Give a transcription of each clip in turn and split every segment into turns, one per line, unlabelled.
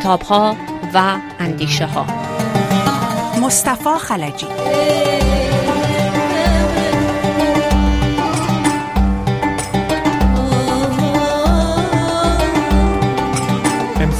کتاب ها و اندیشه ها
مصطفی خلجی.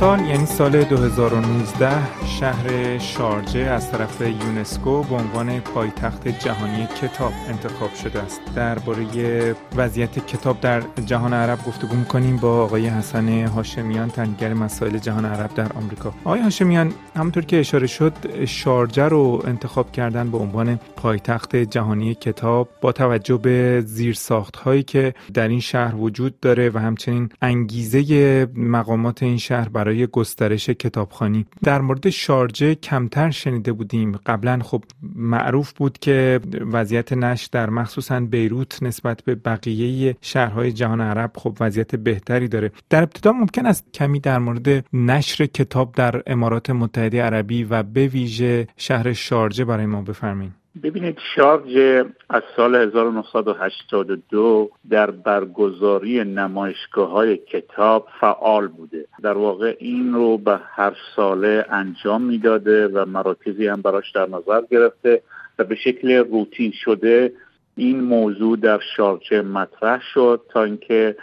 سال یعنی سال 2019 شهر شارجه از طرف یونسکو به عنوان پایتخت جهانی کتاب انتخاب شده است. درباره وضعیت کتاب در جهان عرب گفتگو می‌کنیم با آقای حسن هاشمیان تحلیلگر مسائل جهان عرب در آمریکا. آقای هاشمیان همونطور که اشاره شد شارجه رو انتخاب کردن به عنوان پایتخت جهانی کتاب با توجه به زیرساخت هایی که در این شهر وجود داره و همچنین انگیزه مقامات این شهر برای گسترش کتابخانی. در مورد شارجه کمتر شنیده بودیم. قبلا خب معروف بود که وضعیت نشر در مخصوصا بیروت نسبت به بقیه شهرهای جهان عرب خب وضعیت بهتری داره. در ابتدا ممکن است کمی در مورد نشر کتاب در امارات متحده عربی و به ویژه شهر شارجه برای ما بفرمایید.
ببینید شارج از سال 1982 در برگزاری نمایشگاه های کتاب فعال بوده. در واقع این رو به هر ساله انجام می‌داده و مراکزی هم براش در نظر گرفته و به شکل روتین شده این موضوع در شارجه مطرح شد تا اینکه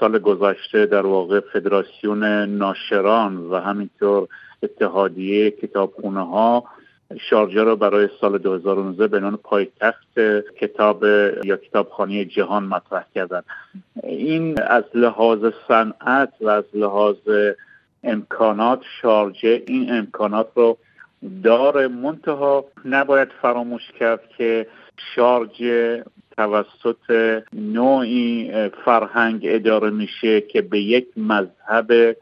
سال گذشته در واقع فدراسیون ناشران و همینطور اتحادیه کتابخونه ها شارجه را برای سال 2019 به عنوان پایتخت کتاب یا کتابخانه جهان مطرح کردن. این از لحاظ صنعت و از لحاظ امکانات شارجه این امکانات رو داره. منتها نباید فراموش کرد که شارجه توسط نوعی فرهنگ اداره میشه که به یک مذهب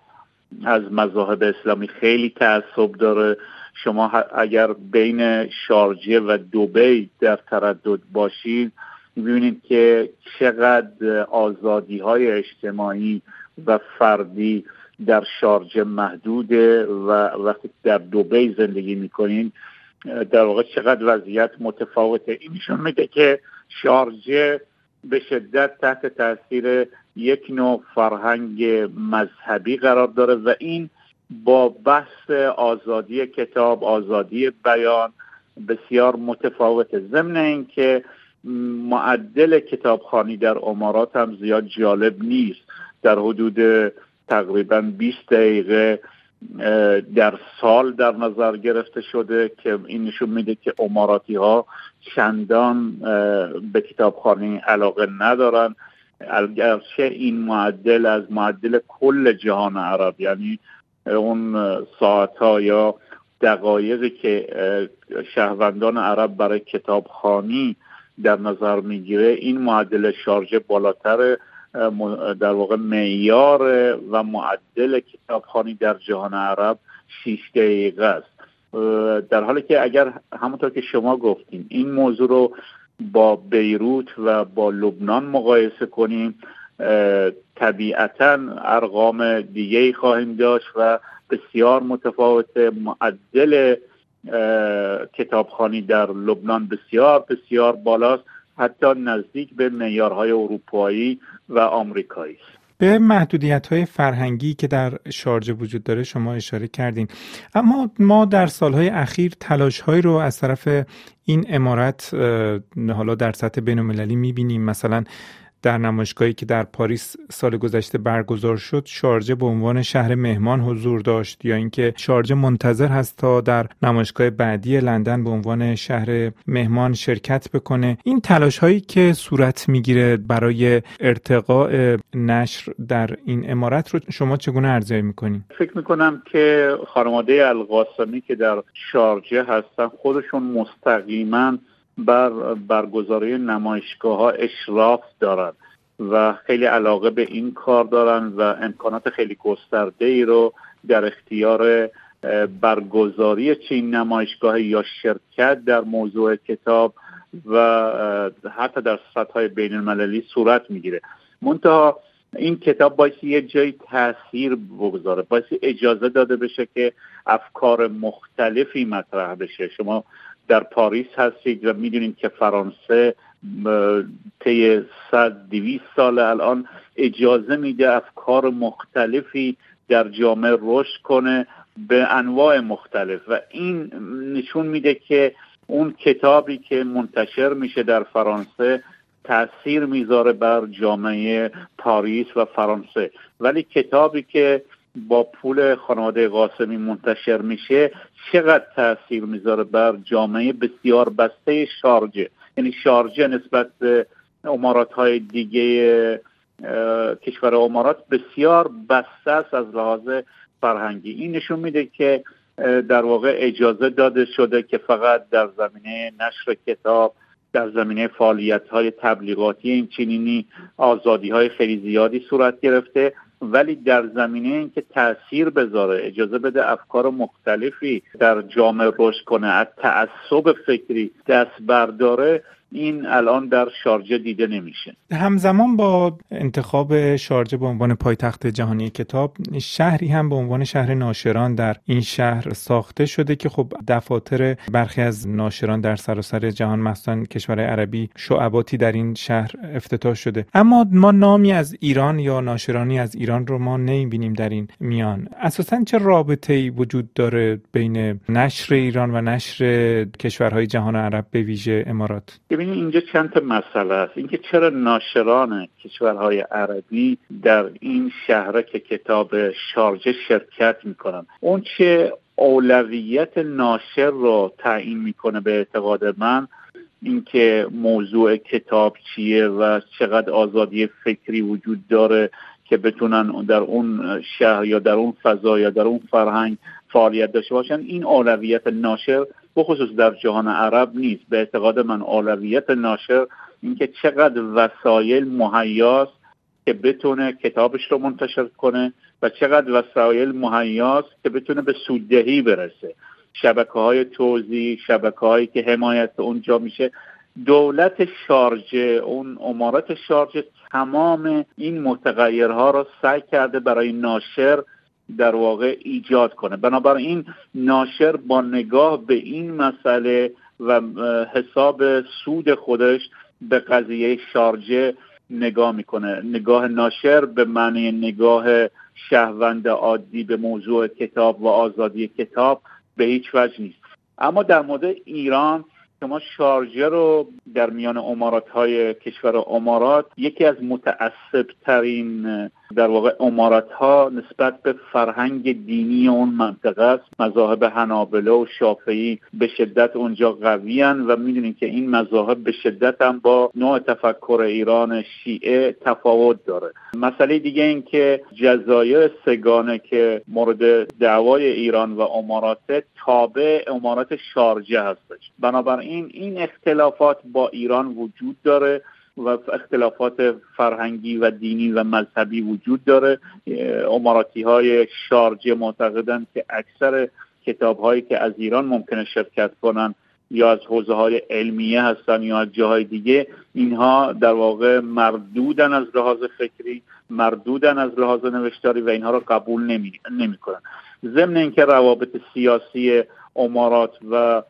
از مذاهب اسلامی خیلی تعصب داره. شما اگر بین شارجه و دوبی در تردد باشید می‌بینید که چقدر آزادی های اجتماعی و فردی در شارجه محدوده و وقتی در دوبی زندگی می‌کنین در واقع چقدر وضعیت متفاوته. اینشون میگه که شارجه به شدت تحت تاثیر یک نوع فرهنگ مذهبی قرار داره و این با بحث آزادی کتاب آزادی بیان بسیار متفاوته ضمن اینکه معدل کتابخانی در امارات هم زیاد جالب نیست. در حدود تقریبا 20 دقیقه در سال در نظر گرفته شده که این نشون میده که اماراتی ها چندان به کتابخانی علاقه ندارن. اگرچه این معدل از معدل کل جهان عرب یعنی اون ساعت ها یا دقایقی که شهروندان عرب برای کتابخانی در نظر می‌گیره این معدل شارژ بالاتر در واقع معیار و معدل کتابخانی در جهان عرب 6 دقیقه است. در حالی که اگر همونطور که شما گفتیم این موضوع رو با بیروت و با لبنان مقایسه کنیم طبیعتا ارقام دیگه خواهیم داشت و بسیار متفاوت معدل کتابخانی در لبنان بسیار بسیار بالاست حتی نزدیک به معیارهای اروپایی و آمریکایی. است
به محدودیت های فرهنگی که در شارجه وجود داره شما اشاره کردین. اما ما در سالهای اخیر تلاش هایی رو از طرف این امارت حالا در سطح بین المللی می‌بینیم. مثلا در نمایشگاهی که در پاریس سال گذشته برگزار شد شارجه به عنوان شهر مهمان حضور داشت یا اینکه شارجه منتظر هست تا در نمایشگاه بعدی لندن به عنوان شهر مهمان شرکت بکنه. این تلاش هایی که صورت می‌گیره برای ارتقاء نشر در این امارت رو شما چگونه ارزیابی می‌کنین؟
فکر می‌کنم که خانواده القاسمی که در شارجه هستن خودشون مستقیما بر برگزاری نمایشگاه ها اشراف دارند و خیلی علاقه به این کار دارن و امکانات خیلی گسترده ای رو در اختیار برگزاری چین نمایشگاه یا شرکت در موضوع کتاب و حتی در سطح های بین المللی صورت می‌گیره. منتها این کتاب باید یه جایی تاثیر بگذاره باید اجازه داده بشه که افکار مختلفی مطرح بشه. شما در پاریس هستید و می‌دونید که فرانسه طی صد دویست سال الان اجازه میده افکار مختلفی در جامعه رشد کنه به انواع مختلف و این نشون میده که اون کتابی که منتشر میشه در فرانسه تاثیر می‌ذاره بر جامعه پاریس و فرانسه. ولی کتابی که با پول خانواده قاسمی منتشر میشه چقدر تاثیر می‌ذاره بر جامعه بسیار بسته شارجه یعنی شارجه نسبت به امارات های دیگه کشور امارات بسیار بسته است از لحاظ فرهنگی. این نشون میده که در واقع اجازه داده شده که فقط در زمینه نشر کتاب در زمینه فعالیت های تبلیغاتی این چنینی آزادی های خیلی زیادی صورت گرفته. ولی در زمینه اینکه تاثیر بذاره اجازه بده افکار مختلفی در جامعه رشد کنه از تعصب فکری دست برداره این الان در شارجه دیده نمیشه.
همزمان با انتخاب شارجه به عنوان پایتخت جهانی کتاب شهری هم به عنوان شهر ناشران در این شهر ساخته شده که خب دفاتر برخی از ناشران در سراسر جهان مثلا کشور عربی شعباتی در این شهر افتتاح شده. اما ما نامی از ایران یا ناشرانی از ایران رو ما نمی‌بینیم در این میان. اساسا چه رابطه ای وجود داره بین نشر ایران و نشر کشورهای جهان عرب به ویژه امارات؟
ببینید اینجا چند تا مسئله است. اینکه چرا ناشران کشورهای عربی در این شهره که کتاب شارجه شرکت می‌کنن اون چه اولویت ناشر رو تعیین می‌کنه به اعتقاد من اینکه موضوع کتاب چیه و چقدر آزادی فکری وجود داره که بتونن در اون شهر یا در اون فضا یا در اون فرهنگ فعالیت داشته باشن. این اولویت ناشر بخصوص در جهان عرب نیست. به اعتقاد من اولویت ناشر اینکه چقدر وسایل مهیاست که بتونه کتابش رو منتشر کنه و چقدر وسایل مهیاست که بتونه به سوددهی برسه. شبکه های توضیح شبکه هایی که حمایت اونجا میشه. دولت شارجه اون امارات شارجه تمام این متغیرها را سعی کرده برای ناشر در واقع ایجاد کنه. بنابراین ناشر با نگاه به این مسئله و حساب سود خودش به قضیه شارجه نگاه می‌کنه. نگاه ناشر به معنی نگاه شهروند عادی به موضوع کتاب و آزادی کتاب به هیچ وجه نیست. اما در مورد ایران شما شارجه رو در میان امارات های کشور امارات یکی از متعصب ترین در واقع امارات ها نسبت به فرهنگ دینی اون منطقه است. مذاهب حنابله و شافعی به شدت اونجا قوی و می‌دونیم که این مذاهب به شدت هم با نوع تفکر ایران شیعه تفاوت داره. مسئله دیگه این که جزایر سگانه که مورد دعوای ایران و امارات تابع امارات شارجه هستش. بنابراین این اختلافات با ایران وجود داره. و اختلافات فرهنگی و دینی و مذهبی وجود داره. اماراتی های شارجه معتقدند که اکثر کتاب هایی که از ایران ممکنه شرکت کنن یا از حوزه های علمیه هستن یا از جاهای دیگه اینها در واقع مردودن از لحاظ فکری مردودن از لحاظ نوشتاری و اینها را قبول نمی, نمی کنن ضمن اینکه روابط سیاسی امارات و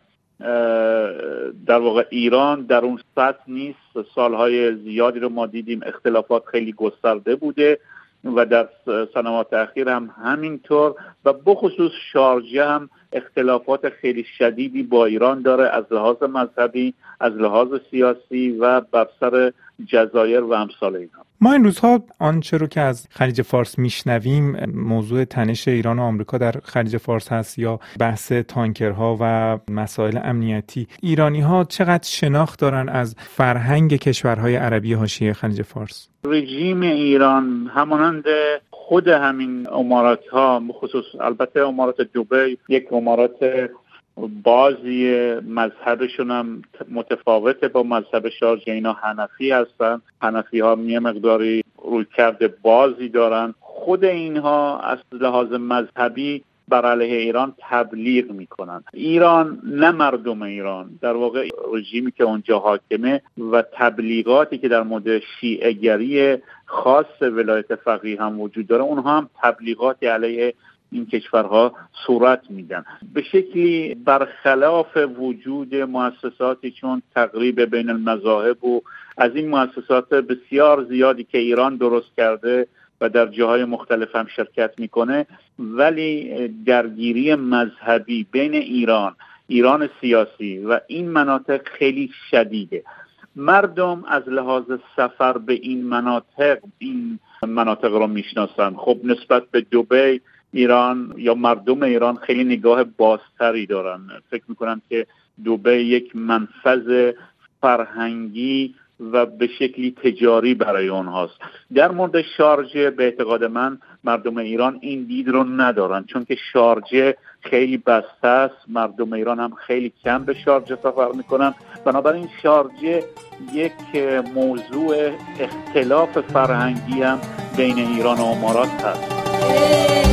در واقع ایران در اون سطح نیست. سالهای زیادی رو ما دیدیم اختلافات خیلی گسترده بوده و در سنوات اخیر هم همینطور. و بخصوص شارجه هم اختلافات خیلی شدیدی با ایران داره از لحاظ مذهبی از لحاظ سیاسی و بر سر جزایر و امثال اینها.
ما این روزها آنچه رو که از خلیج فارس میشنویم موضوع تنش ایران و آمریکا در خلیج فارس هست یا بحث تانکرها و مسائل امنیتی. ایرانی ها چقدر شناخت دارن از فرهنگ کشورهای عربی حاشیه خلیج فارس؟
رژیم ایران همانند خود همین امارات ها بخصوص البته امارات دبی یک امارات بازی مذهبشون هم متفاوته با مذهب شارجه اینا حنفی هستن. حنفی ها یه مقداری روی کرده بازی دارن. خود اینها از لحاظ مذهبی بر علیه ایران تبلیغ می‌کنن. ایران نه مردم ایران. در واقع رژیمی که اونجا حاکمه و تبلیغاتی که در مورد شیعهگری خاص ولایت فقیه هم وجود داره اونها هم تبلیغاتی علیه این کشورها صورت میدن. به شکلی برخلاف وجود مؤسساتی چون تقریب بین المذاهب و از این مؤسسات بسیار زیادی که ایران درست کرده و در جاهای مختلف هم شرکت می‌کنه ولی درگیری مذهبی بین ایران ایران سیاسی و این مناطق خیلی شدیده. مردم از لحاظ سفر به این مناطق این مناطق رو می‌شناسن. خب نسبت به دوبی ایران یا مردم ایران خیلی نگاه بازتری دارن. فکر می‌کنن که دوبه یک منفذ فرهنگی و به شکلی تجاری برای اونهاست. در مورد شارجه به اعتقاد من مردم ایران این دید رو ندارن چون که شارجه خیلی بسته است. مردم ایران هم خیلی کم به شارجه سفر می‌کنن. بنابراین شارجه یک موضوع اختلاف فرهنگی هم بین ایران و امارات هست.